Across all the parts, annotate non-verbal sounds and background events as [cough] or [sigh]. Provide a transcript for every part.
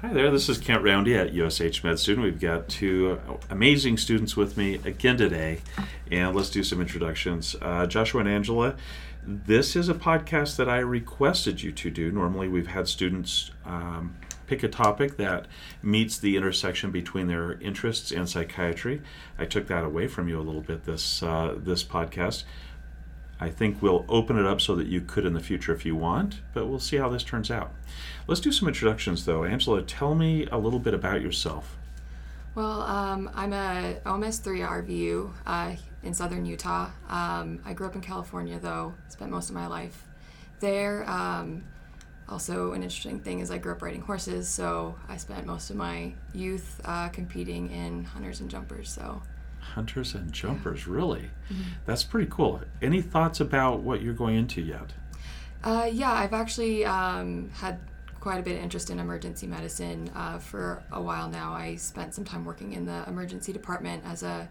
Hi there, this is Kent Roundy at USH Med Student. We've got two amazing students with me again today, and let's do some introductions. Uh, Joshua and Angela, this is a podcast that I requested you to do. Normally, we've had students um, pick a topic that meets the intersection between their interests and psychiatry. I took that away from you a little bit this uh, this podcast. I think we'll open it up so that you could in the future if you want, but we'll see how this turns out. Let's do some introductions though. Angela, tell me a little bit about yourself. Well, um, I'm a OMS 3 RVU uh, in southern Utah. Um, I grew up in California though, spent most of my life there. Um, also, an interesting thing is I grew up riding horses, so I spent most of my youth uh, competing in hunters and jumpers. So Hunters and jumpers, yeah. really? Mm-hmm. That's pretty cool. Any thoughts about what you're going into yet? Uh, yeah, I've actually um, had quite a bit of interest in emergency medicine uh, for a while now. I spent some time working in the emergency department as a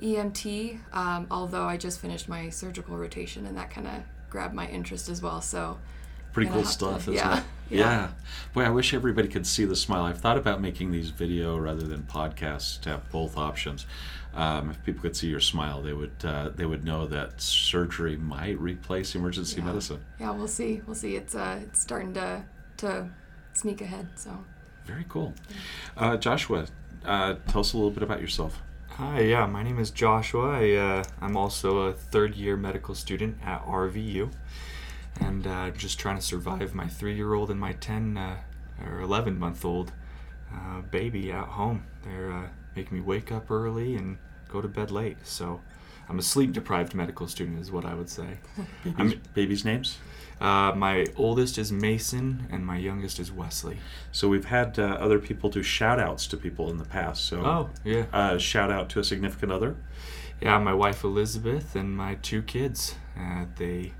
EMT, um, although I just finished my surgical rotation and that kind of grabbed my interest as well. So pretty cool stuff, to, isn't yeah, it? [laughs] Yeah. yeah. Boy, I wish everybody could see the smile. I've thought about making these video rather than podcasts to have both options. Um, if people could see your smile, they would uh, they would know that surgery might replace emergency yeah. medicine. Yeah, we'll see. We'll see. It's uh, it's starting to to sneak ahead. So. Very cool, uh, Joshua. Uh, tell us a little bit about yourself. Hi, yeah, my name is Joshua. I, uh, I'm also a third year medical student at RVU and uh, just trying to survive my three year old and my 10 uh, or 11 month old uh, baby at home. They're uh, making me wake up early and go to bed late. So I'm a sleep deprived medical student, is what I would say. [laughs] baby's, baby's names? Uh, my oldest is Mason, and my youngest is Wesley. So we've had uh, other people do shout outs to people in the past. So oh yeah, shout out to a significant other. Yeah, my wife Elizabeth and my two kids. they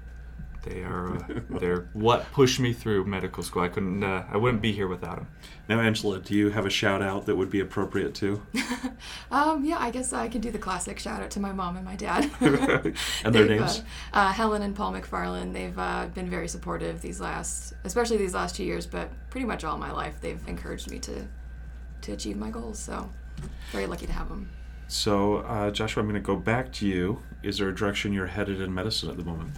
they are uh, [laughs] they're what pushed me through medical school. I couldn't uh, I wouldn't be here without them. Now, Angela, do you have a shout out that would be appropriate too? [laughs] um, yeah, I guess I could do the classic shout out to my mom and my dad. [laughs] and their names? Uh, uh, Helen and Paul McFarland. They've uh, been very supportive these last, especially these last two years, but pretty much all my life. They've encouraged me to to achieve my goals. So, very lucky to have them. So, uh, Joshua, I'm going to go back to you. Is there a direction you're headed in medicine at the moment?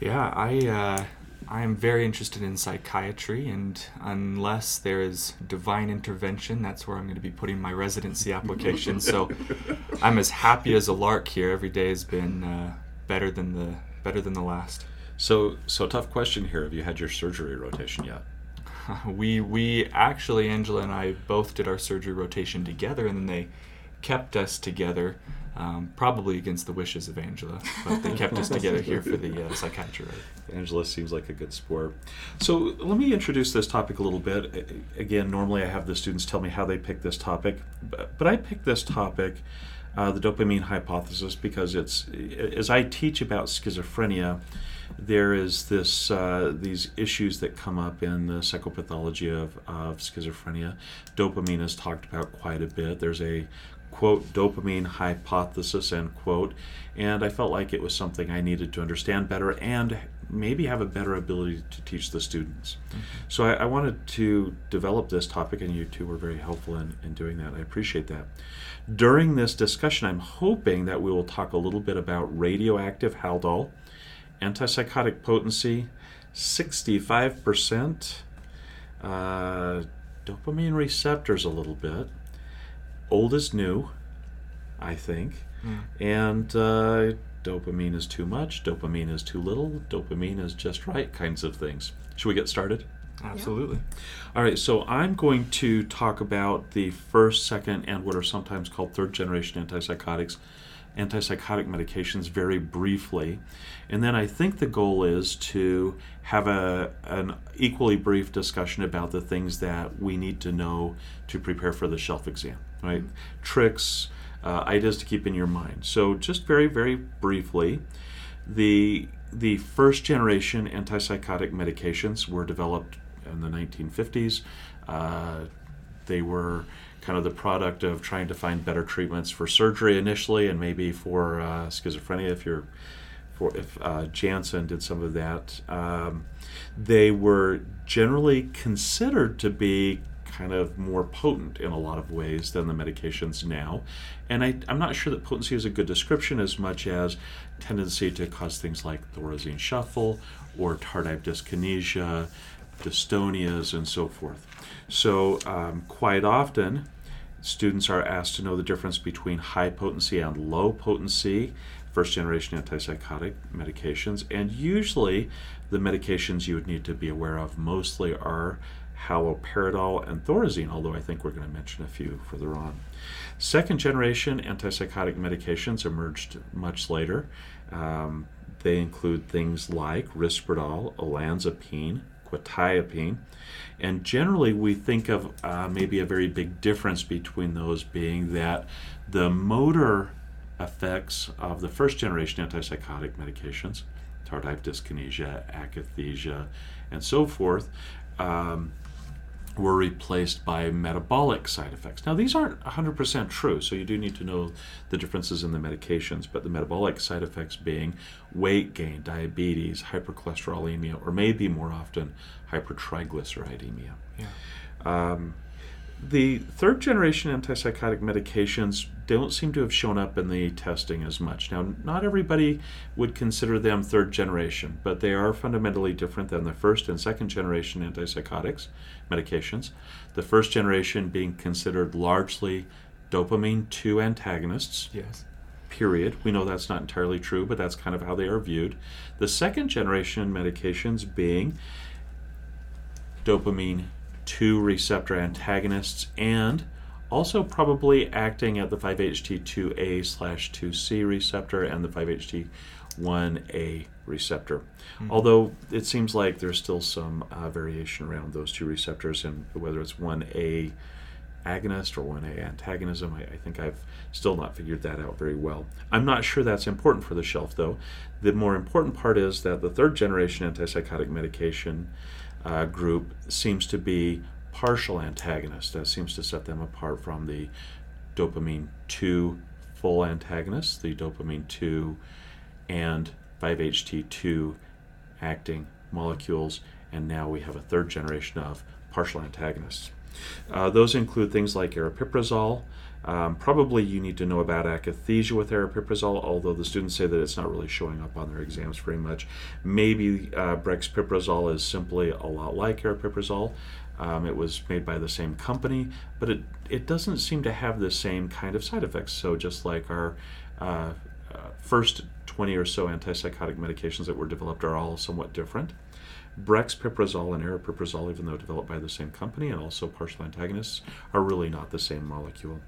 Yeah, I uh, I am very interested in psychiatry, and unless there is divine intervention, that's where I'm going to be putting my residency application. so [laughs] I'm as happy as a lark here. Every day has been uh, better than the better than the last. So so tough question here. Have you had your surgery rotation yet? [laughs] we we actually Angela and I both did our surgery rotation together, and then they kept us together um, probably against the wishes of Angela, but they kept us together here for the uh, psychiatry. Angela seems like a good sport. So let me introduce this topic a little bit. Again, normally I have the students tell me how they pick this topic, but, but I picked this topic, uh, the dopamine hypothesis, because it's as I teach about schizophrenia, there is this uh, these issues that come up in the psychopathology of, of schizophrenia. Dopamine is talked about quite a bit. There's a quote dopamine hypothesis end quote. And i felt like it was something i needed to understand better and maybe have a better ability to teach the students. Mm-hmm. so I, I, wanted to develop this topic and you two were very helpful in, in doing that. I appreciate that. During this discussion i'm hoping that we will talk a little bit about radioactive haldol antipsychotic potency 65% uh, dopamine receptors a little bit old is new, I think. Mm. And uh, dopamine is too much, dopamine is too little, dopamine is just right kinds of things. Should we get started? Absolutely. Yeah. All right, so I'm going to talk about the first, second, and what are sometimes called third generation antipsychotics, antipsychotic medications very briefly. And then I think the goal is to have a, an equally brief discussion about the things that we need to know to prepare for the shelf exam right? Tricks, uh, ideas to keep in your mind. So, just very, very briefly, the the first generation antipsychotic medications were developed in the 1950s. Uh, they were kind of the product of trying to find better treatments for surgery initially, and maybe for uh, schizophrenia if you're for if uh, Janssen did some of that. Um, they were generally considered to be kind of more potent in a lot of ways than the medications now. And I, I'm not sure that potency is a good description as much as tendency to cause things like Thorazine shuffle or tardive dyskinesia, dystonias, and so forth. So, um, quite often, students are asked to know the difference between high potency and low potency first generation antipsychotic medications. And usually, the medications you would need to be aware of mostly are haloperidol and thorazine, although I think we're going to mention a few further on. Second generation antipsychotic medications emerged much later. Um, they include things like risperidol, olanzapine, quetiapine, and generally we think of uh, maybe a very big difference between those being that the motor effects of the first generation antipsychotic medications, tardive dyskinesia, akathisia, and so forth, um, were replaced by metabolic side effects. Now, these aren't 100% true, so you do need to know the differences in the medications, but the metabolic side effects being weight gain, diabetes, hypercholesterolemia, or maybe more often hypertriglyceridemia. Yeah. Um, the third generation antipsychotic medications don't seem to have shown up in the testing as much. Now, not everybody would consider them third generation, but they are fundamentally different than the first and second generation antipsychotics medications. The first generation being considered largely dopamine 2 antagonists. Yes. Period. We know that's not entirely true, but that's kind of how they are viewed. The second generation medications being dopamine 2 receptor antagonists and also probably acting at the 5-HT2A slash 2C receptor and the 5-HT1A receptor. Mm-hmm. Although it seems like there's still some uh, variation around those two receptors and whether it's 1A agonist or 1A antagonism. I, I, think I've still not figured that out very well. I'm not sure that's important for the shelf though. The more important part is that the third generation antipsychotic medication uh, group seems to be partial antagonists. That seems to set them apart from the dopamine 2 full antagonists, the dopamine 2 and 5-HT2 acting molecules, and now we have a third generation of partial antagonists. Uh, those include things like aripiprazole, um, probably you need to know about akathisia with aripiprazole, although the students say that it's not really showing up on their exams very much. Maybe uh, brexpiprazole is simply a lot like aripiprazole. Um, it was made by the same company, but it, it doesn't seem to have the same kind of side effects. So, just like our uh, uh, first 20 or so antipsychotic medications that were developed are all somewhat different. Brexpiprazole and aripiprazole, even though developed by the same company and also partial antagonists, are really not the same molecule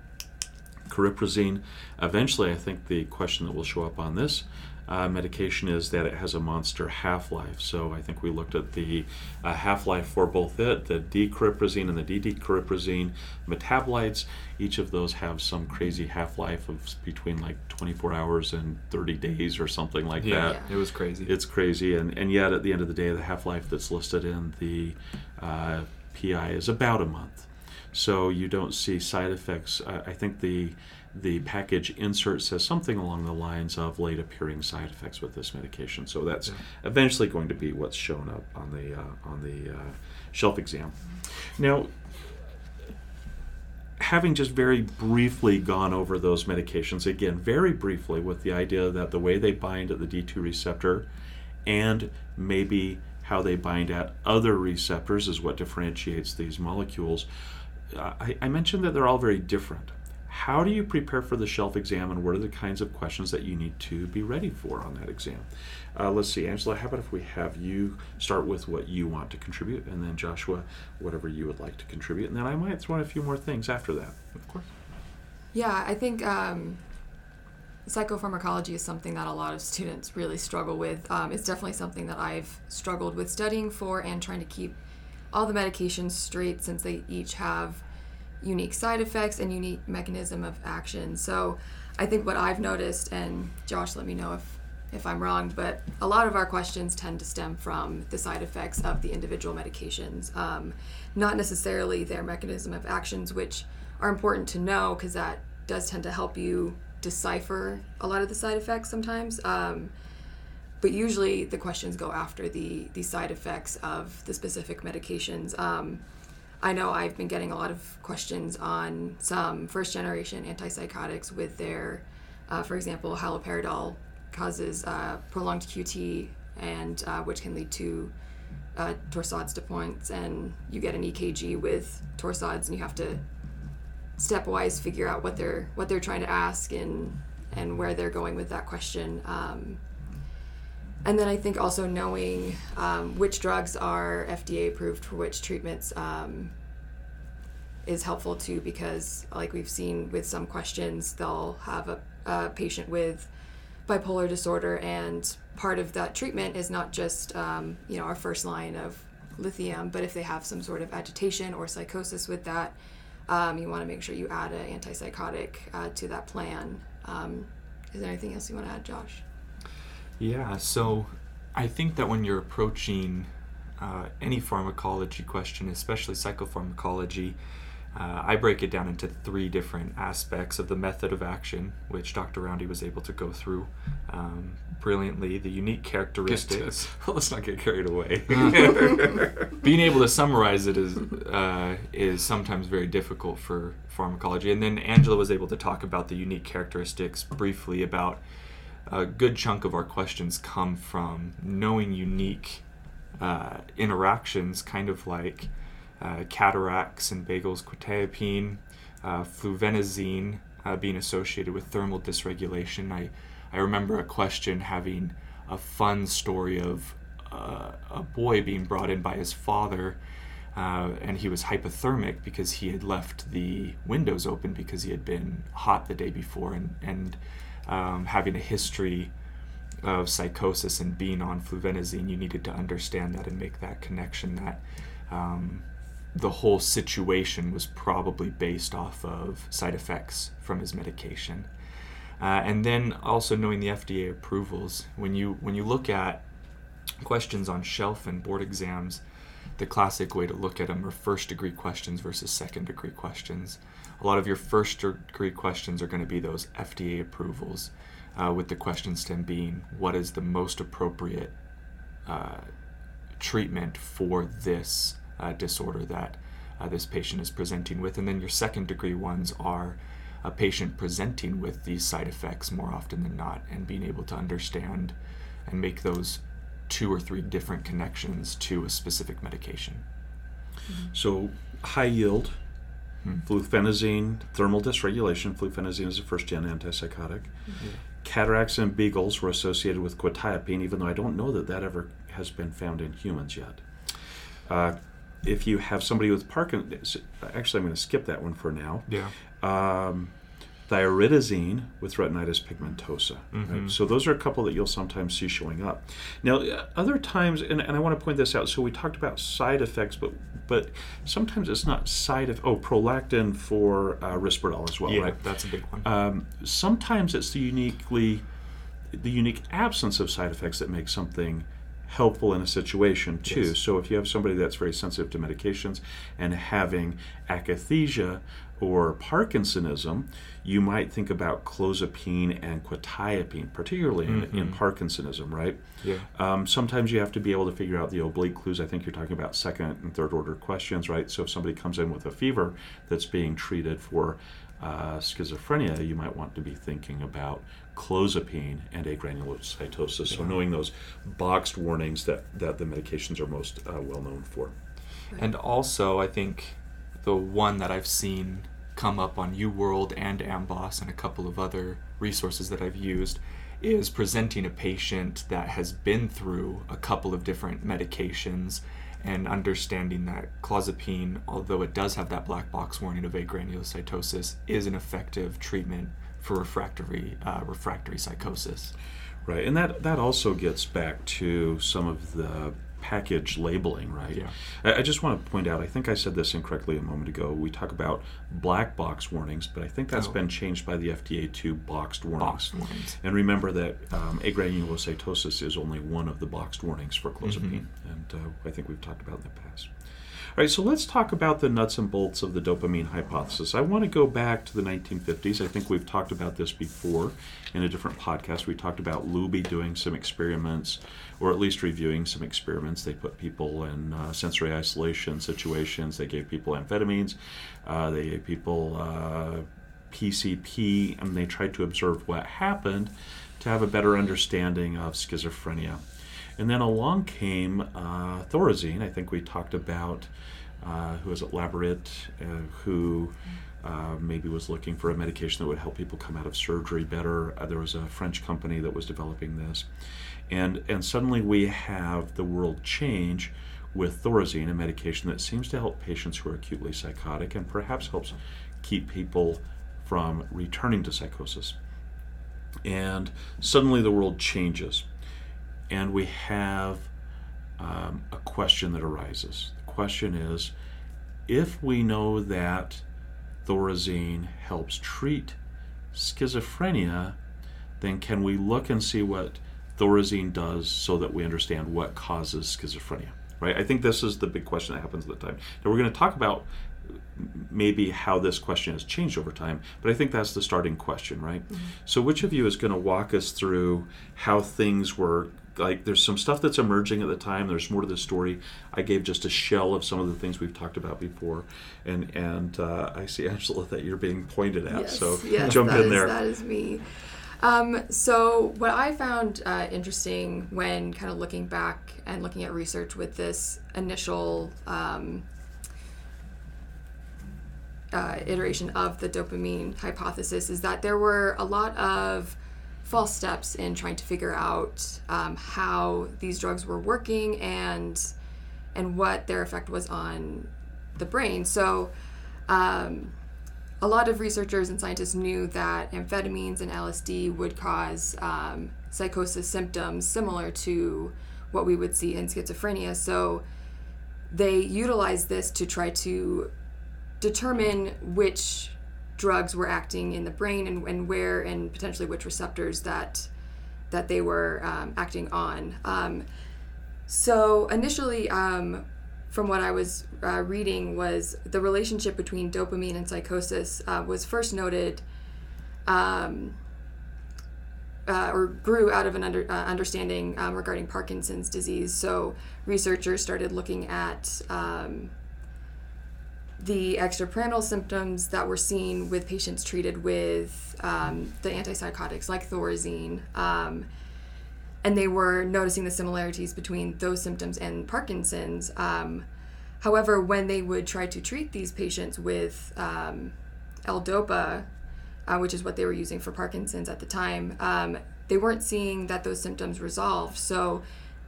cariprazine. Eventually, I think the question that will show up on this uh, medication is that it has a monster half-life. So I think we looked at the uh, half-life for both it, the D-cariprazine and the DD-cariprazine metabolites. Each of those have some crazy half-life of between like 24 hours and 30 days or something like yeah, that. it was crazy. It's crazy, and, and yet at the end of the day, the half-life that's listed in the uh, PI is about a month so you don't see side effects. I, I think the the package insert says something along the lines of late appearing side effects with this medication. So that's yeah. eventually going to be what's shown up on the uh, on the uh, shelf exam. Now, having just very briefly gone over those medications again, very briefly, with the idea that the way they bind at the D2 receptor and maybe how they bind at other receptors is what differentiates these molecules. I, I mentioned that they're all very different. How do you prepare for the shelf exam, and what are the kinds of questions that you need to be ready for on that exam? Uh, let's see, Angela, how about if we have you start with what you want to contribute, and then Joshua, whatever you would like to contribute, and then I might throw in a few more things after that. Of course. Yeah, I think um, psychopharmacology is something that a lot of students really struggle with. Um, it's definitely something that I've struggled with studying for and trying to keep all the medications straight since they each have unique side effects and unique mechanism of action. So I think what I've noticed, and Josh, let me know if if I'm wrong, but a lot of our questions tend to stem from the side effects of the individual medications, um, not necessarily their mechanism of actions, which are important to know because that does tend to help you decipher a lot of the side effects sometimes. Um, but usually the questions go after the the side effects of the specific medications. Um, I know I've been getting a lot of questions on some first generation antipsychotics with their, uh, for example, haloperidol causes uh, prolonged QT and uh, which can lead to uh, torsades de pointes and you get an EKG with torsades, and you have to stepwise figure out what they're what they're trying to ask and and where they're going with that question. Um, and then I think also knowing um, which drugs are FDA approved for which treatments um, is helpful too, because like we've seen with some questions, they'll have a, a patient with bipolar disorder, and part of that treatment is not just um, you know our first line of lithium, but if they have some sort of agitation or psychosis with that, um, you want to make sure you add an antipsychotic uh, to that plan. Um, is there anything else you want to add, Josh? Yeah, so I think that when you're approaching uh, any pharmacology question, especially psychopharmacology, uh, I break it down into three different aspects of the method of action, which Dr. Roundy was able to go through um, brilliantly. The unique characteristics. [laughs] Let's not get carried away. [laughs] Being able to summarize it is uh, is sometimes very difficult for pharmacology. And then Angela was able to talk about the unique characteristics briefly. About a good chunk of our questions come from knowing unique uh, interactions, kind of like uh, cataracts and beagles quetiapine, uh, fluphenazine uh, being associated with thermal dysregulation. I, I remember a question having a fun story of uh, a boy being brought in by his father. Uh, and he was hypothermic because he had left the windows open because he had been hot the day before and, and um, having a history of psychosis and being on fluphenazine, you needed to understand that and make that connection that um, the whole situation was probably based off of side effects from his medication. Uh, and then also knowing the FDA approvals, when you when you look at questions on shelf and board exams, the classic way to look at them are first degree questions versus second degree questions. A lot of your first degree questions are going to be those FDA approvals, uh, with the question stem being what is the most appropriate uh, treatment for this uh, disorder that uh, this patient is presenting with. And then your second degree ones are a patient presenting with these side effects more often than not and being able to understand and make those two or three different connections to a specific medication. Mm-hmm. So, high yield, hmm. fluphenazine, thermal dysregulation. Fluphenazine is a first gen antipsychotic. Mm-hmm. Cataracts and beagles were associated with quetiapine, even though I don't know that that ever has been found in humans yet. Uh, if you have somebody with Parkinson's, actually, I'm going to skip that one for now. Yeah. Um, thioridazine with retinitis pigmentosa. Mm-hmm. Right? So those are a couple that you'll sometimes see showing up. Now, other times, and, and I want to point this out. So we talked about side effects, but but sometimes it's not side of oh prolactin for uh, Risperdal as well, yeah, right? That's a big one. Um, sometimes it's the uniquely the unique absence of side effects that makes something helpful in a situation too. Yes. So if you have somebody that's very sensitive to medications and having akathisia or Parkinsonism, you might think about clozapine and quetiapine, particularly in, mm-hmm. in Parkinsonism, right? Yeah. Um, sometimes you have to be able to figure out the oblique clues. I think you're talking about second and third order questions, right? So if somebody comes in with a fever that's being treated for uh, schizophrenia, you might want to be thinking about clozapine and agranulocytosis. So knowing those boxed warnings that, that the medications are most uh, well known for. And also, I think the one that I've seen come up on UWorld and AMBOSS and a couple of other resources that I've used is presenting a patient that has been through a couple of different medications and understanding that clozapine, although it does have that black box warning of agranulocytosis, is an effective treatment for refractory uh, refractory psychosis. Right, and that that also gets back to some of the package labeling, right? Yeah. I, I, just want to point out, I think I said this incorrectly a moment ago. We talk about black box warnings, but I think that's oh. been changed by the FDA to boxed warnings. Boxed warnings. And remember that um, agranulocytosis is only one of the boxed warnings for clozapine, mm-hmm. and uh, I think we've talked about in the past. Right, so let's talk about the nuts and bolts of the dopamine hypothesis. I want to go back to the 1950s. I think we've talked about this before in a different podcast. We talked about Luby doing some experiments, or at least reviewing some experiments. They put people in uh, sensory isolation situations, they gave people amphetamines, uh, they gave people uh, PCP, and they tried to observe what happened to have a better understanding of schizophrenia. And then along came uh, Thorazine. I think we talked about uh, who was at Laborit, uh, who maybe was looking for a medication that would help people come out of surgery better. Uh, there was a French company that was developing this, and and suddenly we have the world change with Thorazine, a medication that seems to help patients who are acutely psychotic and perhaps helps keep people from returning to psychosis. And suddenly the world changes and we have um, a question that arises. The question is if we know that Thorazine helps treat schizophrenia, then can we look and see what Thorazine does so that we understand what causes schizophrenia? Right? I think this is the big question that happens at the time. Now we're going to talk about maybe how this question has changed over time, but I think that's the starting question, right? Mm-hmm. So, which of you is going to walk us through how things were like there's some stuff that's emerging at the time. There's more to the story. I gave just a shell of some of the things we've talked about before. And and uh, i see angela that you're being pointed at. Yes, so yes, jump in is, there. that is me. Um, so what i found uh, interesting when kind of looking back and looking at research with this initial um, uh, iteration of the dopamine hypothesis is that there were a lot of false steps in trying to figure out um, how these drugs were working and and what their effect was on the brain. So, um, a lot of researchers and scientists knew that amphetamines and LSD would cause um, psychosis symptoms similar to what we would see in schizophrenia. So, they utilized this to try to determine which drugs were acting in the brain and, and where and potentially which receptors that that they were um, acting on. Um, so initially, um, from what I was uh, reading, was the relationship between dopamine and psychosis uh, was first noted. Um, uh, or grew out of an under, uh, understanding um, regarding Parkinson's disease. So researchers started looking at um, the extrapyramidal symptoms that were seen with patients treated with um, the antipsychotics like Thorazine. Um, and they were noticing the similarities between those symptoms and Parkinson's. Um, however, when they would try to treat these patients with um, L-DOPA, uh, which is what they were using for Parkinson's at the time, um, they weren't seeing that those symptoms resolved. So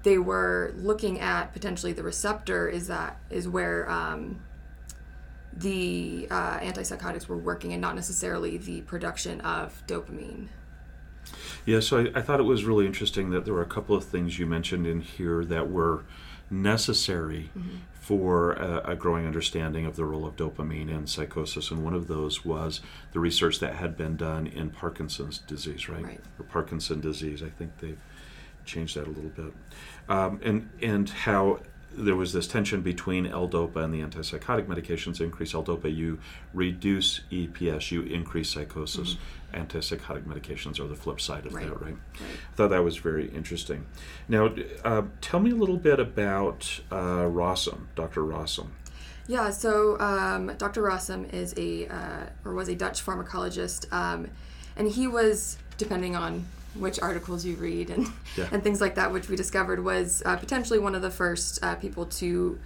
they were looking at potentially the receptor is that is where um, the uh, antipsychotics were working and not necessarily the production of dopamine. Yeah, so I, I, thought it was really interesting that there were a couple of things you mentioned in here that were necessary mm-hmm. for a, a, growing understanding of the role of dopamine in psychosis. And one of those was the research that had been done in Parkinson's disease, right? right. Or Parkinson disease. I think they've changed that a little bit. Um, and, and how there was this tension between L-DOPA and the antipsychotic medications. Increase L-DOPA, you reduce EPS, you increase psychosis. Mm-hmm. Antipsychotic medications are the flip side of right. that, right? right? I thought that was very interesting. Now, uh, tell me a little bit about uh, Rossum, Dr. Rossum. Yeah, so um, Dr. Rossum is a uh, or was a Dutch pharmacologist, um, and he was depending on which articles you read and yeah. and things like that, which we discovered was uh, potentially one of the first uh, people to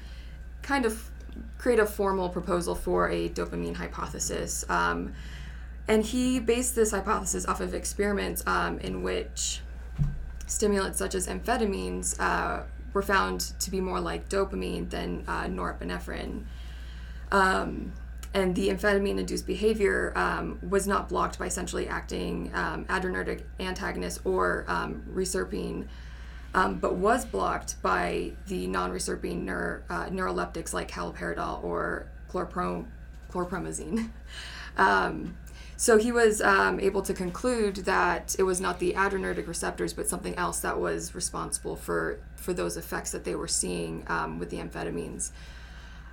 kind of create a formal proposal for a dopamine hypothesis. Um, and he based this hypothesis off of experiments um, in which stimulants such as amphetamines uh, were found to be more like dopamine than uh, norepinephrine. Um, and the amphetamine induced behavior um, was not blocked by centrally acting um, adrenergic antagonists or um, reserpine, um, but was blocked by the non reserpine neur- uh, neuroleptics like haloperidol or chlorprom- chlorpromazine. [laughs] Um, so he was um, able to conclude that it was not the adrenergic receptors, but something else that was responsible for, for those effects that they were seeing with the amphetamines.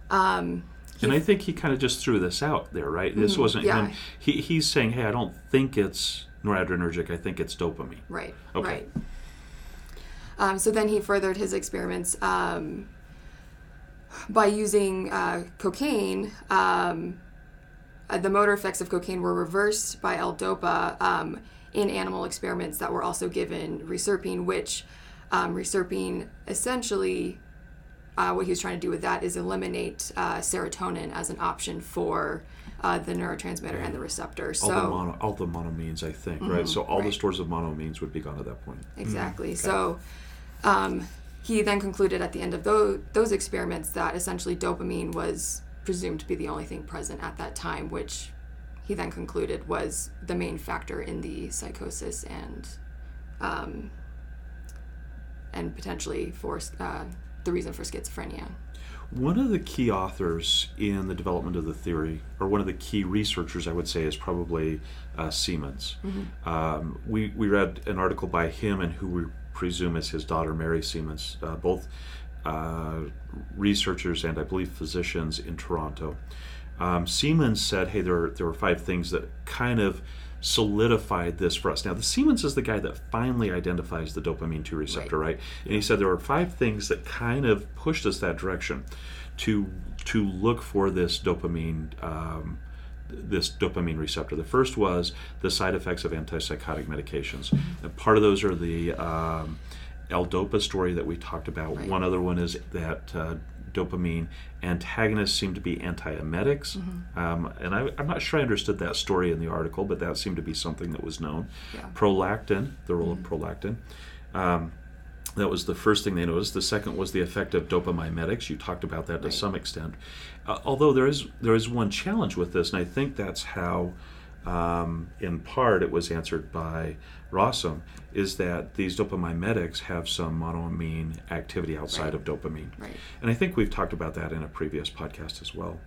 Um, and I think he kind of just threw this out there, right? This wasn't Mm-hmm. yeah. him. He, he's saying, hey, I don't think it's noradrenergic. I think it's dopamine. Right. Okay. Right. Um, so then he furthered his experiments um, by using uh, cocaine. Um, uh, the motor effects of cocaine were reversed by L-DOPA um, in animal experiments that were also given reserpine, which um, reserpine essentially uh, what he was trying to do with that is eliminate uh, serotonin as an option for uh, the neurotransmitter and the receptor. All, So the mono, all the monoamines, I think, right? So all the stores of monoamines would be gone at that point. Exactly. So um, he then concluded at the end of those, those experiments that essentially dopamine was presumed to be the only thing present at that time, which he then concluded was the main factor in the psychosis and um, and potentially for uh, the reason for schizophrenia. One of the key authors in the development of the theory, or one of the key researchers, I would say, is probably uh, Seeman. Um, we, we read an article by him and who we presume is his daughter, Mary Seeman, uh, both uh, researchers and I believe physicians in Toronto. Um, Seeman said, hey, there, are- there were five things that kind of solidified this for us. Now, the Seeman is the guy that finally identifies the dopamine 2 receptor, right? And he said there were five things that kind of pushed us that direction to to look for this dopamine um, this dopamine receptor. The first was the side effects of antipsychotic medications. And part of those are the um, L-DOPA story that we talked about. Right. One other one is that uh, dopamine antagonists seem to be antiemetics. Um, and I, I'm not sure I understood that story in the article, but that seemed to be something that was known. Yeah. Prolactin, the role of prolactin. Um, that was the first thing they noticed. The second was the effect of dopamimetics. You talked about that to Right. some extent. Uh, although there is there is one challenge with this, and I think that's how, um, in part, it was answered by Rossum, is that these dopamimetics have some monoamine activity outside Right. of dopamine. Right. And I think we've talked about that in a previous podcast as well.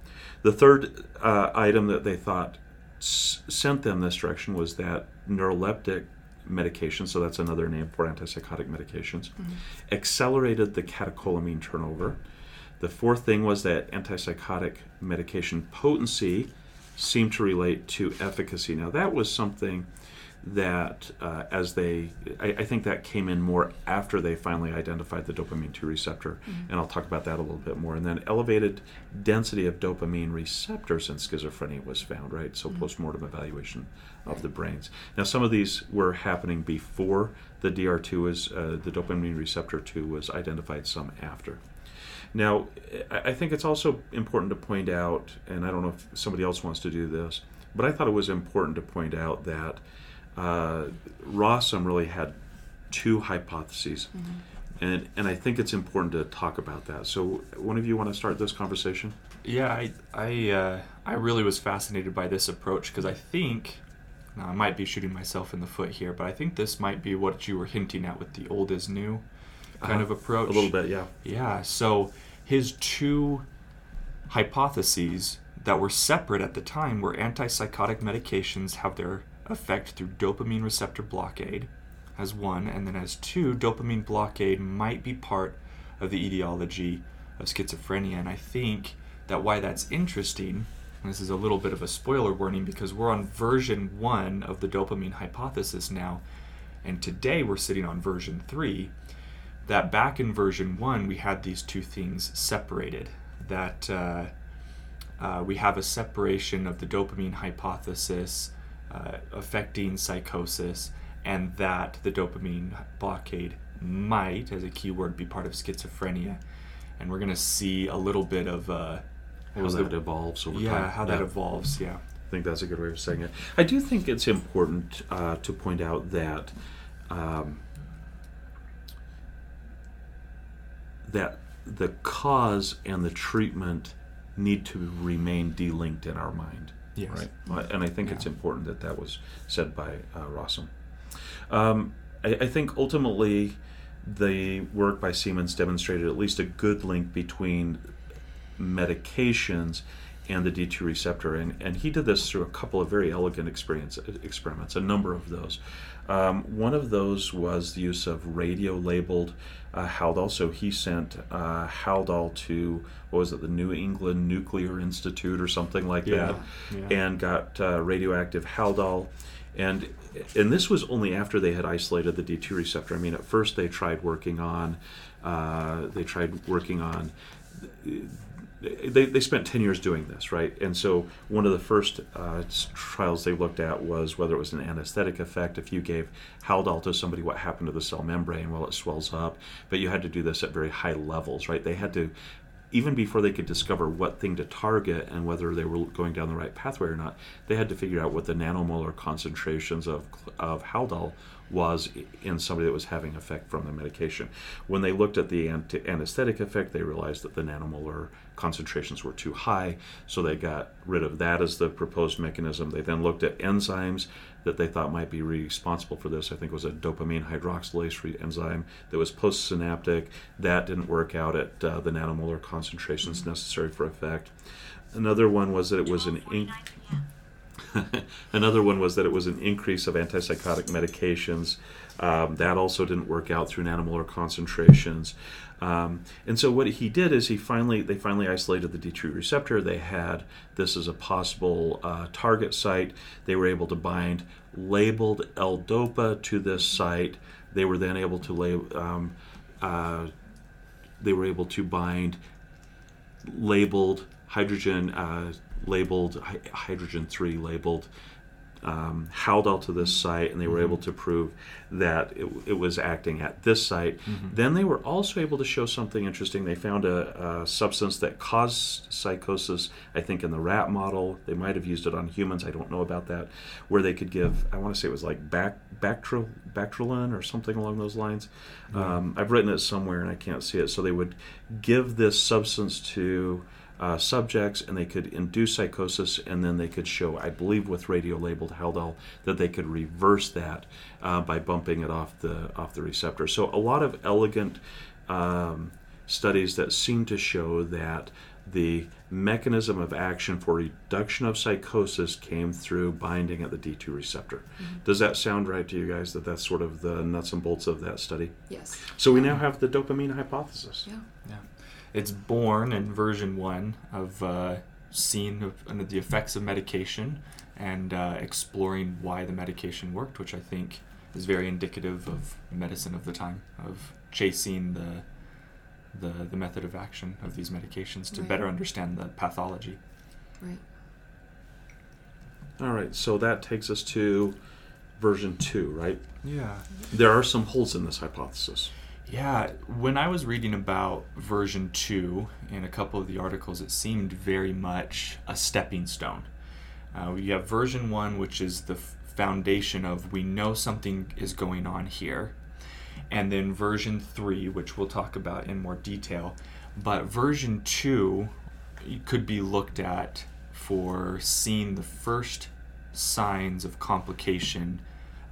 The third uh, item that they thought s- sent them this direction was that neuroleptic medication, so that's another name for antipsychotic medications, accelerated the catecholamine turnover. The fourth thing was that antipsychotic medication potency seemed to relate to efficacy. Now, that was something that uh, as they I, I think that came in more after they finally identified the dopamine 2 receptor and i'll talk about that a little bit more. And then elevated density of dopamine receptors in schizophrenia was found right? So postmortem evaluation of the brains. Now some of these were happening before the dr2 was uh, the dopamine receptor 2 was identified some after. Now, I think it's also important to point out, and I don't know if somebody else wants to do this, but I thought it was important to point out that uh, Rossum really had two hypotheses, and and I think it's important to talk about that. So, one of you want to start this conversation? Yeah, I I, uh, I really was fascinated by this approach because I think now I might be shooting myself in the foot here, but I think this might be what you were hinting at with the old is new kind Uh-huh. of approach. A little bit, yeah. Yeah, so his two hypotheses that were separate at the time were antipsychotic medications have their effect through dopamine receptor blockade, as one, and then as two, dopamine blockade might be part of the etiology of schizophrenia. And I think that why that's interesting, this is a little bit of a spoiler warning because we're on version one of the dopamine hypothesis now, and today we're sitting on version three that back in version one we had these two things separated that uh, uh, we have a separation of the dopamine hypothesis uh, affecting psychosis and that the dopamine blockade might as a keyword be part of schizophrenia and we're going to see a little bit of uh, How that the- evolves over yeah time. how that Yeah. evolves yeah I think that's a good way of saying it. I do think it's important uh, to point out that um, that the cause and the treatment need to remain delinked in our mind. Yes. Right. And I think it's important that that was said by uh, Rossum. Um, I, I think ultimately the work by Seeman demonstrated at least a good link between medications and the D2 receptor. And, and he did this through a couple of very elegant experience, experiments, a number of those. Um, one of those was the use of radio labeled uh, Haldol. So he sent uh, Haldol to, what was it, the New England Nuclear Institute or something like Yeah, that, yeah. and got uh, radioactive Haldol. And, and this was only after they had isolated the D2 receptor. I mean, at first they tried working on, uh, they tried working on they, they spent 10 years doing this, right? And so one of the first uh, trials they looked at was whether it was an anesthetic effect. If you gave Haldol to somebody, what happened to the cell membrane? Well, it swells up. But you had to do this at very high levels, right? They had to, even before they could discover what thing to target and whether they were going down the right pathway or not, they had to figure out what the nanomolar concentrations of, of Haldol was in somebody that was having effect from the medication. When they looked at the anti- anesthetic effect, they realized that the nanomolar concentrations were too high, so they got rid of that as the proposed mechanism. They then looked at enzymes that they thought might be responsible for this. I think it was a dopamine hydroxylase enzyme that was postsynaptic. That didn't work out at uh, the nanomolar concentrations necessary for effect. Another one was that it was an in- [laughs] Another one was that it was an increase of antipsychotic medications. Um, that also didn't work out through nanomolar concentrations. Um, and so what he did is he finally they finally isolated the D2 receptor. They had this as a possible uh, target site. They were able to bind labeled L-DOPA to this site. They were then able to lay. Um, uh, they were able to bind labeled hydrogen uh, labeled hydrogen 3 labeled um, Haldol to this site and they were able to prove that it, it was acting at this site. Then they were also able to show something interesting. They found a, a substance that caused psychosis, I think, in the rat model. They might have used it on humans, I don't know about that, where they could give, I want to say it was like bac, Bactri, Bactrilin or something along those lines. Um, I've written it somewhere and I can't see it. So they would give this substance to uh, subjects and they could induce psychosis and then they could show i believe with radio labeled haldol that they could reverse that uh, by bumping it off the off the receptor so a lot of elegant um, studies that seem to show that the mechanism of action for reduction of psychosis came through binding at the D2 receptor. Does that sound right to you guys that that's sort of the nuts and bolts of that study? Yes. So we now have the dopamine hypothesis. Yeah. Yeah. It's born in version one of uh, seeing of, under the effects of medication and uh, exploring why the medication worked, which I think is very indicative of medicine of the time, of chasing the the, the method of action of these medications to Right. better understand the pathology. Right. All right, so that takes us to version two, right? Yeah. There are some holes in this hypothesis. Yeah, when I was reading about version 2 in a couple of the articles, it seemed very much a stepping stone. Uh, you have version 1, which is the foundation of we know something is going on here, and then version 3, which we'll talk about in more detail. But version 2 could be looked at for seeing the first signs of complication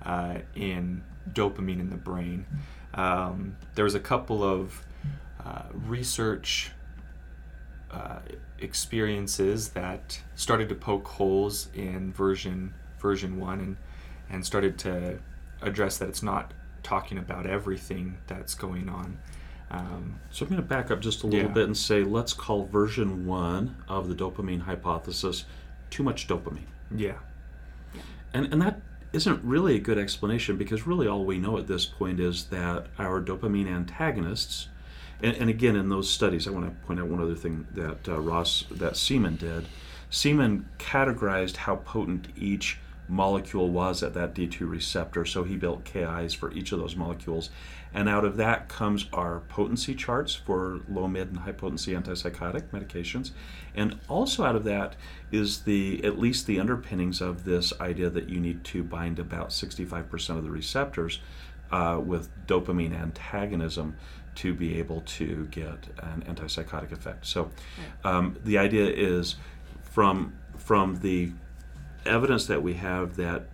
uh, in dopamine in the brain. Um, there was a couple of uh, research uh, experiences that started to poke holes in version version one and and started to address that it's not talking about everything that's going on. Um, So I'm going to back up just a little Yeah. bit and say let's call version one of the dopamine hypothesis too much dopamine. yeah, And, and that isn't really a good explanation because really all we know at this point is that our dopamine antagonists, and, and again in those studies, I want to point out one other thing that uh, Ross, that Seeman did. Seeman categorized how potent each molecule was at that D2 receptor, so he built KIs for each of those molecules. And out of that comes our potency charts for low, mid, and high potency antipsychotic medications. And also out of that is the at least the underpinnings of this idea that you need to bind about 65% of the receptors uh, with dopamine antagonism to be able to get an antipsychotic effect. So um, the idea is from from the evidence that we have that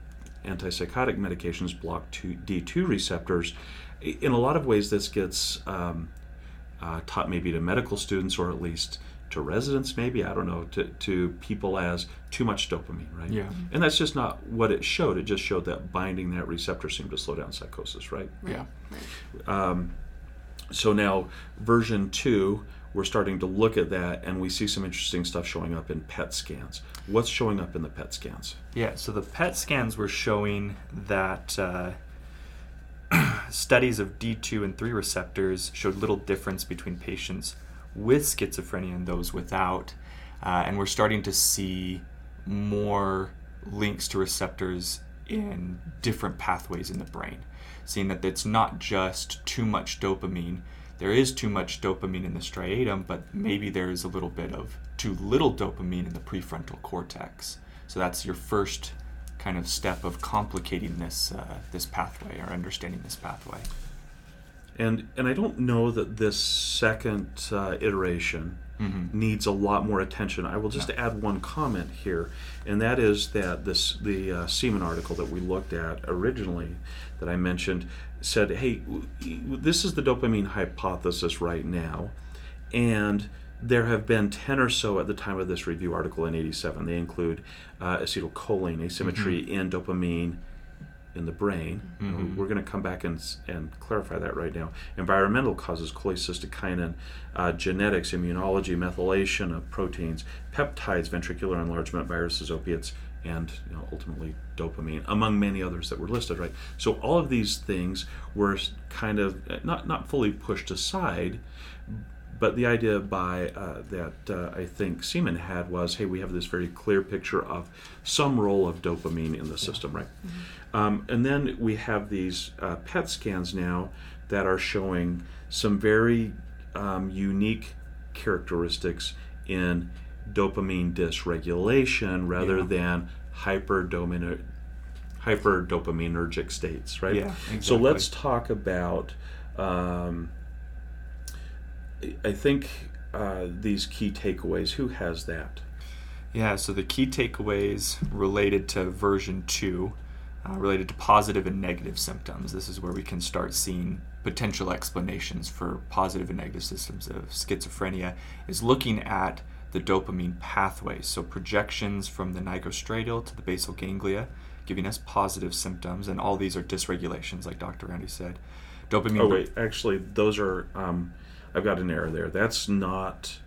antipsychotic medications block two, D2 receptors, in a lot of ways, this gets um, uh, taught maybe to medical students or at least to residents, maybe I don't know, to, to people as too much dopamine, right? Yeah. And that's just not what it showed. It just showed that binding that receptor seemed to slow down psychosis, right? Right. Yeah. Um, so now version two, we're starting to look at that, and we see some interesting stuff showing up in PET scans. What's showing up in the PET scans? Yeah, so the PET scans were showing that uh, [clears throat] studies of D2 and 3 receptors showed little difference between patients with schizophrenia and those without. Uh, and we're starting to see more links to receptors in different pathways in the brain, seeing that it's not just too much dopamine. There is too much dopamine in the striatum, but maybe there is a little bit of too little dopamine in the prefrontal cortex. So that's your first kind of step of complicating this uh, this pathway or understanding this pathway. And and I don't know that this second uh, iteration Mhm. needs a lot more attention. I will just No. add one comment here, and that is that this the uh, Seeman article that we looked at originally, that I mentioned, said, "Hey, this is the dopamine hypothesis right now, and." There have been 10 or so at the time of this review article in 87. They include uh, acetylcholine, asymmetry in dopamine in the brain. Mhm. We're going to come back and, and clarify that right now. Environmental causes, cholecystokinin, uh, genetics, immunology, methylation of proteins, peptides, ventricular enlargement, viruses, opiates, and you know, ultimately dopamine, among many others that were listed. Right. So all of these things were kind of uh, not not fully pushed aside. But the idea by uh, that uh, I think Seeman had was, hey, we have this very clear picture of some role of dopamine in the system, right? Um, and then we have these uh, PET scans now that are showing some very um, unique characteristics in dopamine dysregulation rather Yeah. than hyperdopamine hyperdopaminergic states, right? Yeah, exactly. So let's talk about. Um, I- think uh, these key takeaways. Who has that? Yeah, so the key takeaways related to version 2, uh, related to positive and negative symptoms. This is where we can start seeing potential explanations for positive and negative symptoms of schizophrenia, is looking at the dopamine pathway, So projections from the nigrostriatal to the basal ganglia, giving us positive symptoms, and all these are dysregulations, like Dr. Randy said. Dopamine. Oh wait, actually, those are. Um, I've got an error there. That's not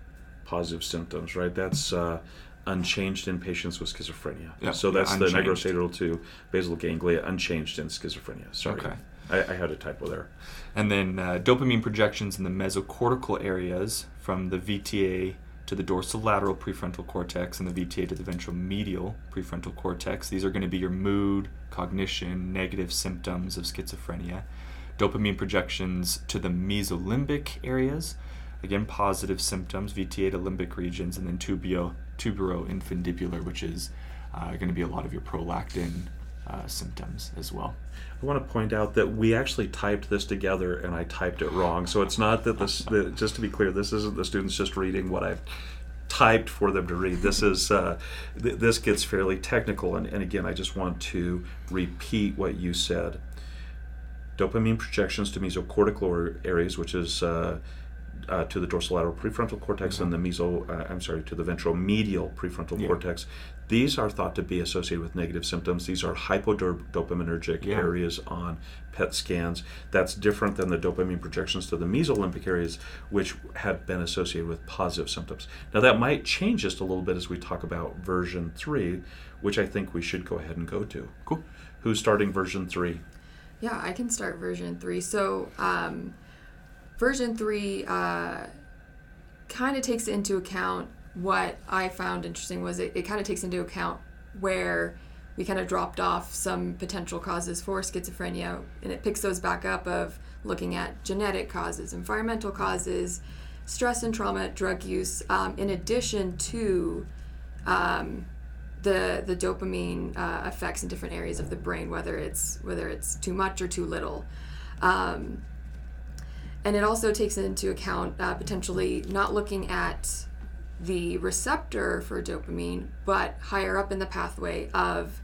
positive symptoms, right? That's uh, unchanged in patients with schizophrenia. Yeah, so yeah, that's the unchanged. nigrostriatal to basal ganglia, unchanged in schizophrenia. Sorry, Okay. I, I had a typo there. And then uh, dopamine projections in the mesocortical areas from the VTA to the dorsolateral prefrontal cortex and the VTA to the ventral medial prefrontal cortex. These are going to be your mood, cognition, negative symptoms of schizophrenia. Dopamine projections to the mesolimbic areas. Again, positive symptoms, VTA to limbic regions, and then tubio, tuberoinfundibular, which is uh, going to be a lot of your prolactin uh, symptoms as well. I want to point out that we actually typed this together and I typed it wrong. So it's not that this, the, just to be clear, this isn't the students just reading what I've typed for them to read. This is uh, th- this gets fairly technical. And, and again, I just want to repeat what you said. Dopamine projections to mesocortical areas, which is uh, uh, to the dorsolateral prefrontal cortex and the meso, uh, I'm sorry, to the ventral medial prefrontal Yeah. cortex. These are thought to be associated with negative symptoms. These are hypodopaminergic Yeah. areas on PET scans. That's different than the dopamine projections to the mesolimbic areas, which have been associated with positive symptoms. Now, that might change just a little bit as we talk about version three, which I think we should go ahead and go to. Cool. Who's starting version three? Yeah, I can start version three. So, um, version three uh, kind of takes into account what I found interesting was it, it kind of takes into account where we kind of dropped off some potential causes for schizophrenia, and it picks those back up of looking at genetic causes, environmental causes, stress and trauma, drug use, um, in addition to um, the the dopamine uh, effects in different areas of the brain, whether it's whether it's too much or too little. Um, and it also takes into account uh, potentially not looking at the receptor for dopamine, but higher up in the pathway of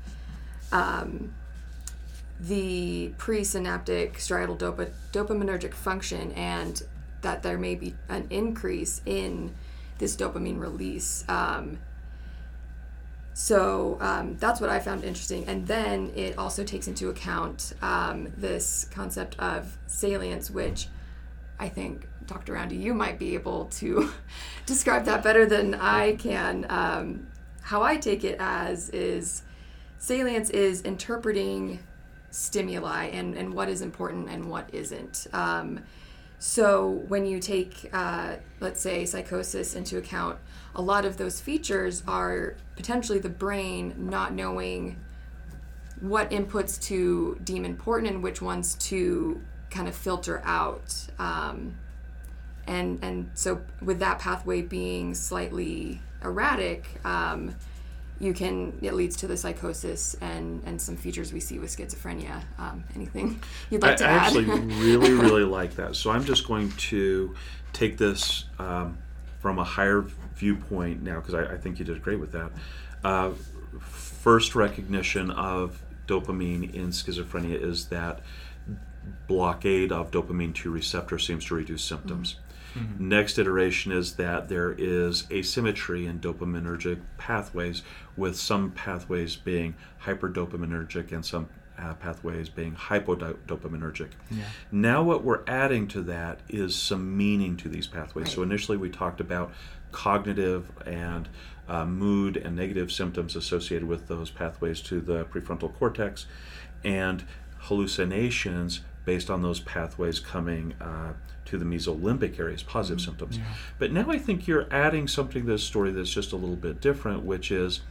um, the presynaptic striatal dopa- dopaminergic function, and that there may be an increase in this dopamine release. Um, so um, that's what I found interesting. And then it also takes into account um, this concept of salience, which I think, Dr. Roundy, you might be able to [laughs] describe that better than I can. Um, how I take it as is salience is interpreting stimuli and, and what is important and what isn't. Um, so when you take, uh, let's say, psychosis into account, a lot of those features are potentially the brain not knowing what inputs to deem important and which ones to kind of filter out. Um, and and so with that pathway being slightly erratic, um, you can it leads to the psychosis and and some features we see with schizophrenia. Um, anything you'd like I, to add? I actually [laughs] really, really like that. So I'm just going to take this um, from a higher viewpoint now because I, I think you did great with that. Uh, first recognition of dopamine in schizophrenia is that blockade of dopamine 2 receptor seems to reduce symptoms. Next iteration is that there is asymmetry in dopaminergic pathways, with some pathways being hyperdopaminergic and some uh, pathways being hypodopaminergic. Yeah. Now, what we're adding to that is some meaning to these pathways. So, initially, we talked about cognitive and uh, mood and negative symptoms associated with those pathways to the prefrontal cortex, and hallucinations based on those pathways coming uh, to the mesolimbic areas, positive symptoms. yeah. But now I think you're adding something to this story that's just a little bit different, which is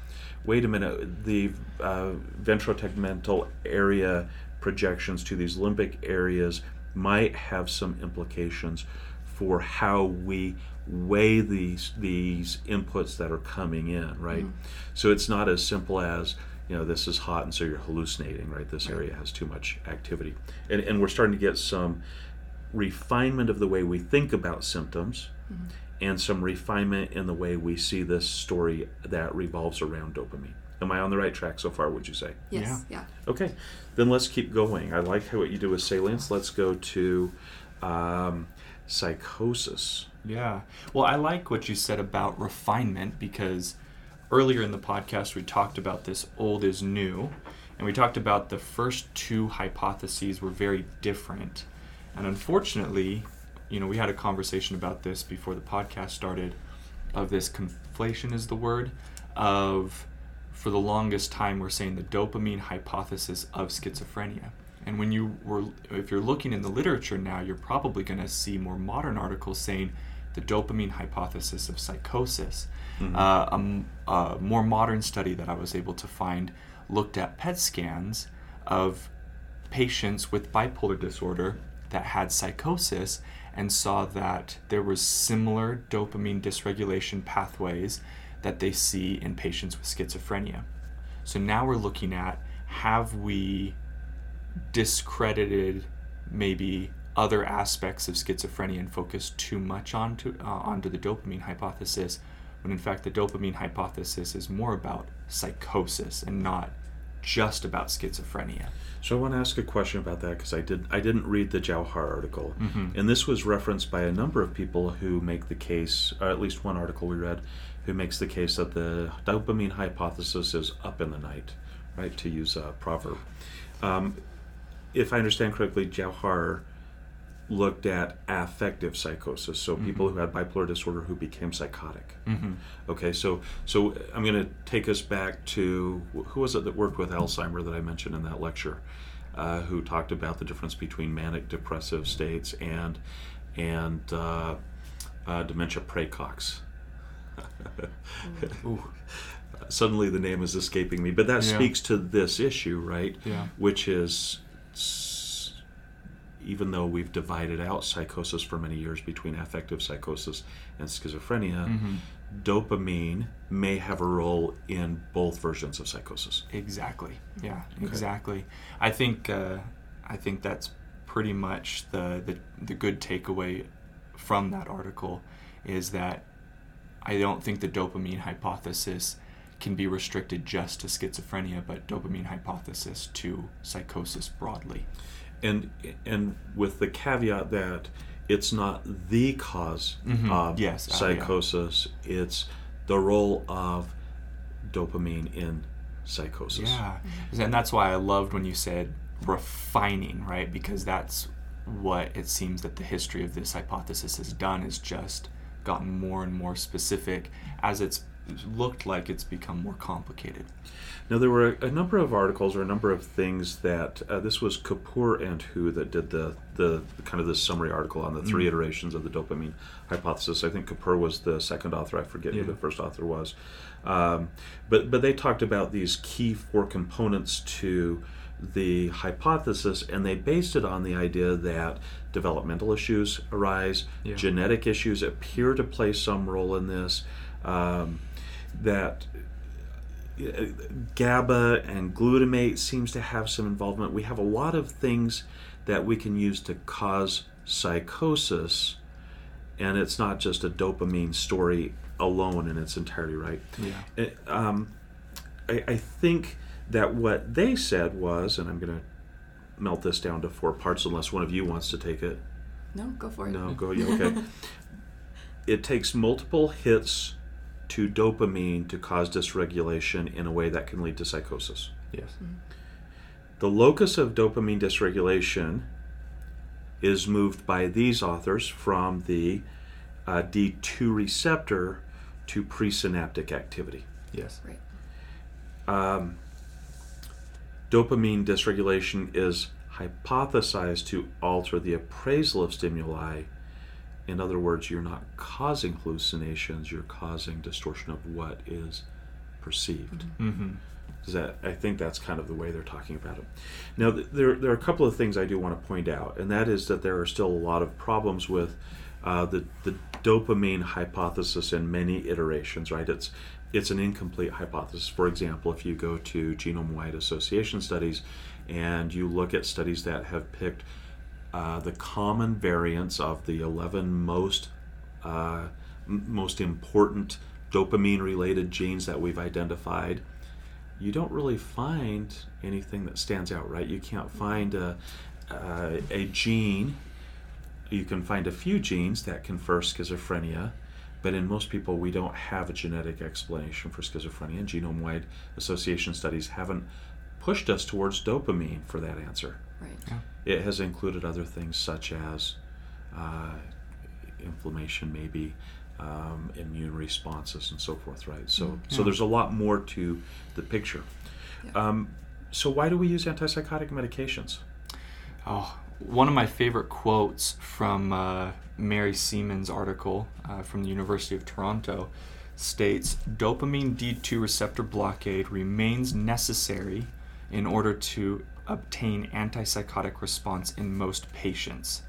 wait a minute, the uh, ventrotegmental area projections to these limbic areas might have some implications for how we weigh these these inputs that are coming in, right? So it's not as simple as you know this is hot and so you're hallucinating, right? This area has too much activity, and and we're starting to get some refinement of the way we think about symptoms and some refinement in the way we see this story that revolves around dopamine. Am I on the right track so far, would you say? yes, yeah. Okay, then let's keep going. I like what you do with salience. Let's go to um, psychosis. Yeah. Well, I like what you said about refinement because earlier in the podcast we talked about this old is new, and we talked about the first two hypotheses were very different. And unfortunately, you know, we had a conversation about this before the podcast started of this conflation is the word of for the longest time we're saying the dopamine hypothesis of schizophrenia. And when you were if you're looking in the literature now, you're probably going to see more modern articles saying the dopamine hypothesis of psychosis. Uh, a a, more modern study that I was able to find looked at PET scans of patients with bipolar disorder that had psychosis and saw that there was similar dopamine dysregulation pathways that they see in patients with schizophrenia. So now we're looking at have we discredited maybe other aspects of schizophrenia and focused too much onto uh, onto the dopamine hypothesis when in fact the dopamine hypothesis is more about psychosis and not just about schizophrenia. So I want to ask a question about that because I did I didn't read the Jauhar article, and this was referenced by a number of people who make the case, or at least one article we read, who makes the case that the dopamine hypothesis is up in the night, right? To use a proverb. Um, if I understand correctly, Jauhar looked at affective psychosis, so people who had bipolar disorder who became psychotic. Mm-hmm. Okay, so so I'm going to take us back to who was it that worked with Alzheimer that I mentioned in that lecture, uh, who talked about the difference between manic depressive states and and uh, uh, dementia praecox. [laughs] Suddenly the name is escaping me, but that Yeah. speaks to this issue, right? Yeah. Which is. Even though we've divided out psychosis for many years between affective psychosis and schizophrenia, Mm-hmm. dopamine may have a role in both versions of psychosis. Exactly. Yeah. Exactly. I think uh, I think that's pretty much the, the the good takeaway from that article is that I don't think the dopamine hypothesis can be restricted just to schizophrenia, but dopamine hypothesis to psychosis broadly. And and with the caveat that it's not the because Mhm. of Yes, uh, yeah. psychosis. It's the role of dopamine in psychosis. Yeah, and that's why I loved when you said refining, right? Because that's what it seems that the history of this hypothesis has done is just gotten more and more specific as it's looked like it's become more complicated. Now there were a, a number of articles or a number of things that uh, this was Kapur and who that did the, the kind of the summary article on the three Mm. iterations of the dopamine hypothesis. I think Kapur was the second author. I forget Yeah. who the first author was, um, but but they talked about these key four components to the hypothesis, and they based it on the idea that developmental issues arise, Yeah. genetic issues appear to play some role in this. Um, that GABA and glutamate seems to have some involvement. We have a lot of things that we can use to cause psychosis, and it's not just a dopamine story alone in its entirety, right? Yeah. It, um, I, I think that what they said was, and I'm going to melt this down to four parts unless one of you wants to take it. No, go for it. No, go, [laughs] yeah, okay. it takes multiple hits to dopamine to cause dysregulation in a way that can lead to psychosis. Yes. The locus of dopamine dysregulation is moved by these authors from the uh, D2 receptor to presynaptic activity. Yes. Right. Um, dopamine dysregulation is hypothesized to alter the appraisal of stimuli. In other words, you're not causing hallucinations, you're causing distortion of what is perceived. Mm-hmm. Does that I think that's kind of the way they're talking about it. Now, th- there, there are a couple of things I do want to point out, and that is that there are still a lot of problems with uh, the, the dopamine hypothesis in many iterations, right? It's, it's an incomplete hypothesis. For example, if you go to genome wide association studies and you look at studies that have picked uh, the common variants of the 11 most uh, m- most important dopamine related genes that we've identified you don't really find anything that stands out, right? You can't find a, uh, a gene. You can find a few genes that confer schizophrenia, but in most people, we don't have a genetic explanation for schizophrenia. Genome wide association studies haven't pushed us towards dopamine for that answer. Right. It has included other things such as uh, inflammation, maybe um, immune responses, and so forth. Right. So, Mm. so there's a lot more to the picture. Yeah. Um, so, why do we use antipsychotic medications? Oh, one of my favorite quotes from uh, Mary Seeman's article uh, from the University of Toronto states dopamine D2 receptor blockade remains necessary in order to obtain antipsychotic response in most patients.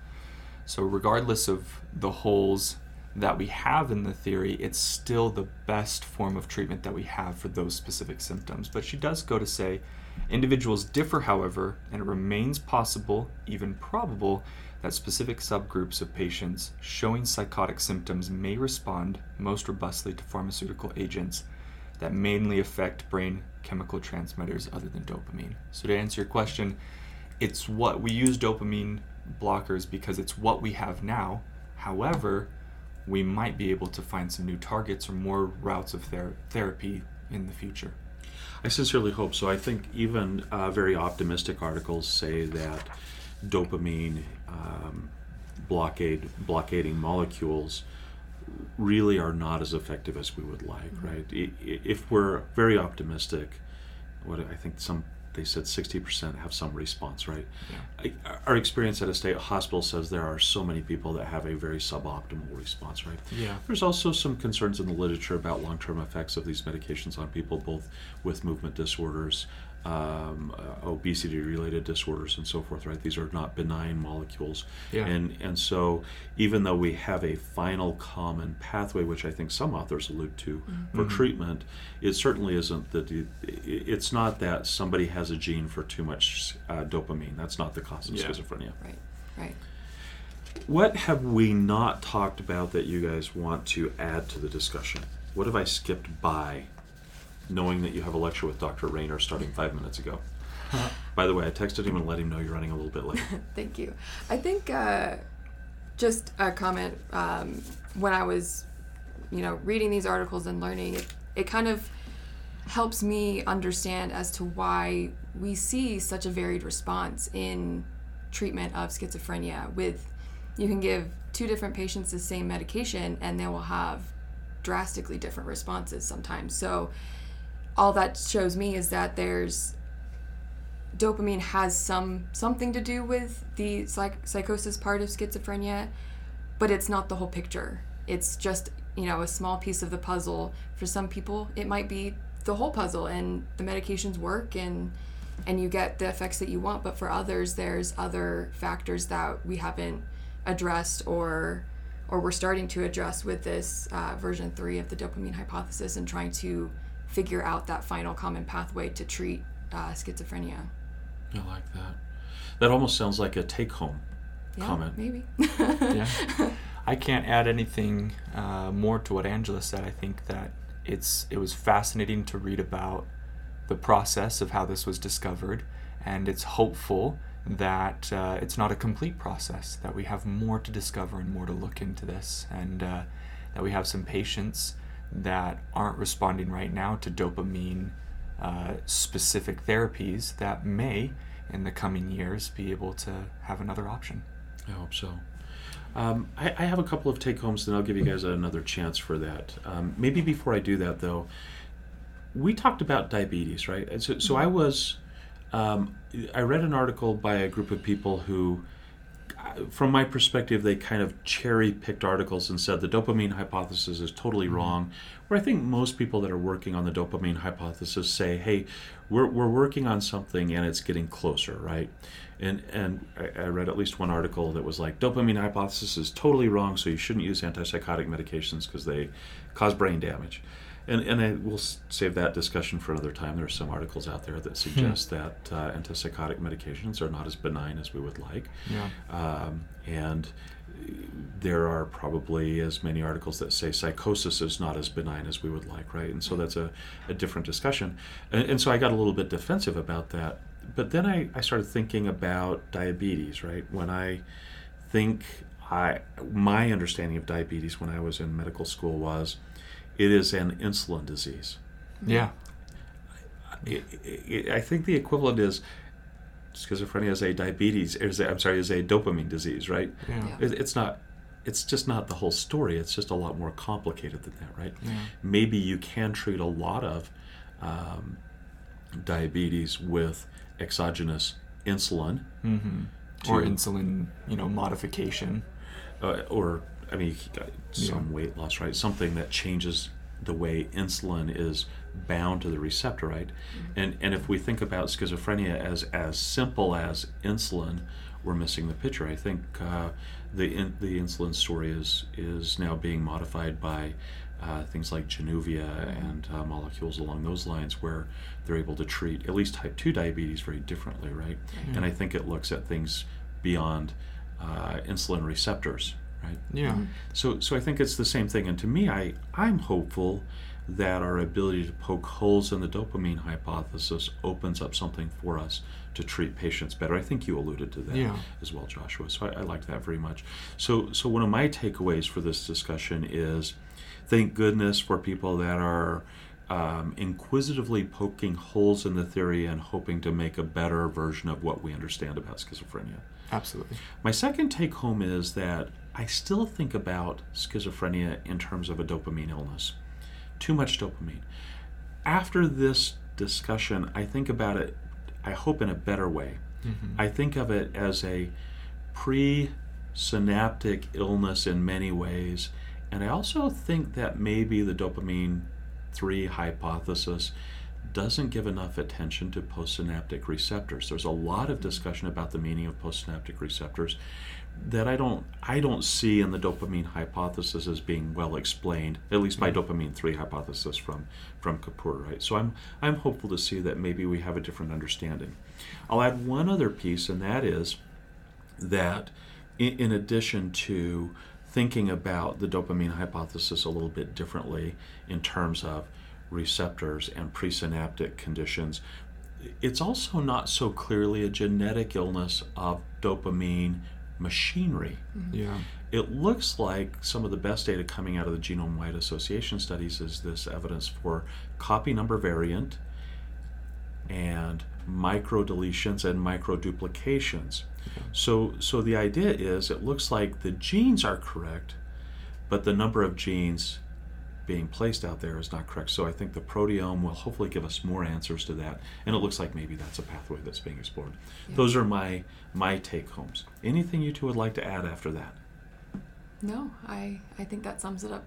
So, regardless of the holes that we have in the theory, it's still the best form of treatment that we have for those specific symptoms. But she does go to say individuals differ, however, and it remains possible, even probable, that specific subgroups of patients showing psychotic symptoms may respond most robustly to pharmaceutical agents that mainly affect brain chemical transmitters other than dopamine. So, to answer your question, it's what we use dopamine blockers because it's what we have now. However, we might be able to find some new targets or more routes of ther- therapy in the future. I sincerely hope so. I think even uh, very optimistic articles say that dopamine um, blockade blockading molecules really are not as effective as we would like. Mm-hmm. Right? I- i- If we're very optimistic, what I think some they said 60% have some response. Right? I- Our experience at a state hospital says there are so many people that have a very suboptimal response. Right? Yeah. There's also some concerns in the literature about long term effects of these medications on people, both with movement disorders, um, uh, obesity related disorders, and so forth, right? These are not benign molecules. Yeah. And, and so, even though we have a final common pathway, which I think some authors allude to for Mhm. treatment, it certainly isn't that it's not that somebody has a gene for too much uh, dopamine. That's not the cause of Yeah. schizophrenia. Right. Right. What have we not talked about that you guys want to add to the discussion? What have I skipped by, knowing that you have a lecture with Dr. Rayner starting five minutes ago? By the way, I texted him and let him know you're running a little bit late. [laughs] Thank you. I think uh, Just a comment. Um, when I was, you know, reading these articles and learning, it, it kind of helps me understand as to why we see such a varied response in treatment of schizophrenia. With you can give two different patients the same medication and they will have drastically different responses sometimes. So all that shows me is that there's dopamine has some something to do with the psych- psychosis part of schizophrenia, but it's not the whole picture. It's just you know a small piece of the puzzle. For some people, it might be the whole puzzle, and the medications work and and you get the effects that you want. But for others, there's other factors that we haven't addressed or or we're starting to address with this uh, version three of the dopamine hypothesis and trying to figure out that final common pathway to treat uh, schizophrenia. I like that. That almost sounds like a take home Yeah, comment. maybe. [laughs] yeah. [laughs] I can't add anything uh, more to what Angela said. I think that it's it was fascinating to read about the process of how this was discovered, and it's hopeful that uh, it's not a complete process. That we have more to discover and more to look into this, and uh, that we have some patients that aren't responding right now to dopamine uh, specific therapies that may, in the coming years, be able to have another option. I hope so. Um, I, I have a couple of take homes, and I'll give you guys another chance for that. Um, maybe before I do that, though, we talked about diabetes, right? So, so I was, um, I read an article by a group of people who, from my perspective, they kind of cherry picked articles and said the dopamine hypothesis is totally mm-hmm. wrong. Where I think most people that are working on the dopamine hypothesis say, hey, we're, we're working on something and it's getting closer, right? And, and I, I read at least one article that was like, dopamine hypothesis is totally wrong, so you shouldn't use antipsychotic medications because they cause brain damage. And, and I will save that discussion for another time. There are some articles out there that suggest that uh, antipsychotic medications are not as benign as we would like. Yeah. Um, and there are probably as many articles that say psychosis is not as benign as we would like, right? And so that's a, a different discussion. And, and so I got a little bit defensive about that. But then I, I started thinking about diabetes, right? When I think I, my understanding of diabetes when I was in medical school was it is an insulin disease. Yeah. I, I, I think the equivalent is schizophrenia is a diabetes, is a, I'm sorry, is a dopamine disease, right? Yeah. Yeah. It, it's not. It's just not the whole story. It's just a lot more complicated than that, right? Yeah. Maybe you can treat a lot of um, diabetes with exogenous insulin, mm-hmm. Or insulin, you know, modification. uh, or I mean, some Yeah. weight loss, right? Something that changes the way insulin is bound to the receptor, right? And and if we think about schizophrenia as as simple as insulin, we're missing the picture. I think uh, the in, the insulin story is is now being modified by uh, things like Januvia and uh, molecules along those lines, where they're able to treat at least type two diabetes very differently, right? And I think it looks at things beyond uh, insulin receptors, right? Yeah. So, so I think it's the same thing. And to me, I, I'm hopeful that our ability to poke holes in the dopamine hypothesis opens up something for us to treat patients better. I think you alluded to that Yeah. as well, Joshua. So I, I liked that very much. So, so one of my takeaways for this discussion is, thank goodness for people that are um, inquisitively poking holes in the theory and hoping to make a better version of what we understand about schizophrenia. Absolutely. My second take home is that I still think about schizophrenia in terms of a dopamine illness. Too much dopamine. After this discussion, I think about it, I hope, in a better way. Mhm. I think of it as a pre-synaptic illness in many ways, and I also think that maybe the dopamine 3 hypothesis doesn't give enough attention to postsynaptic receptors. There's a lot of discussion about the meaning of postsynaptic receptors that I don't I don't see in the dopamine hypothesis as being well explained, at least by mm. dopamine 3 hypothesis from from Kapur, right? So I'm I'm hopeful to see that maybe we have a different understanding. I'll add one other piece and that is that in, in addition to thinking about the dopamine hypothesis a little bit differently in terms of receptors and presynaptic conditions, it's also not so clearly a genetic illness of dopamine machinery. Mm-hmm. Yeah. it looks like some of the best data coming out of the genome wide association studies is this evidence for copy number variant and micro deletions and micro duplications. So, so the idea is it looks like the genes are correct, but the number of genes being placed out there is not correct. So I think the proteome will hopefully give us more answers to that, and it looks like maybe that's a pathway that's being explored. Yeah. Those are my my take homes. Anything you two would like to add after that? No, I I think that sums it up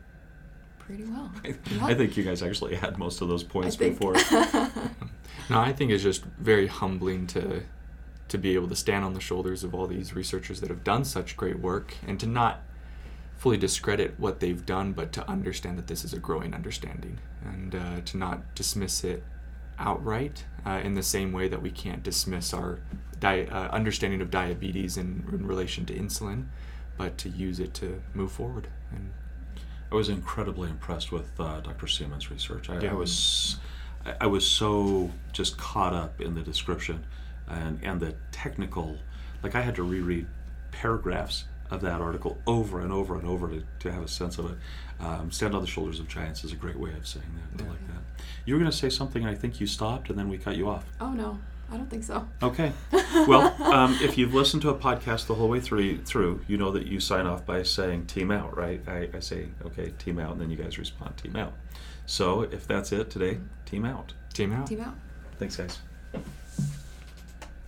pretty well. [laughs] I, Yeah. I think you guys actually [laughs] had most of those points I before. [laughs] No, I think it's just very humbling to to be able to stand on the shoulders of all these researchers that have done such great work and to not fully discredit what they've done, but to understand that this is a growing understanding and uh, to not dismiss it outright uh, in the same way that we can't dismiss our di- uh, understanding of diabetes in, in relation to insulin, but to use it to move forward. And I was incredibly impressed with uh, Dr. Seeman's research. I, I was, I was so just caught up in the description and and the technical, like I had to reread paragraphs of that article over and over and over to, to have a sense of it. Um, Stand on the shoulders of giants is a great way of saying that. I like that. You were going to say something, and I think you stopped, and then we cut you off. oh no, I don't think so. Okay. [laughs] Well, um, if you've listened to a podcast the whole way through, through, you know that you sign off by saying "team out," right? I, I say, "Okay, team out," and then you guys respond, "Team out." So if that's it today, team out. team out. Team out. Thanks, guys.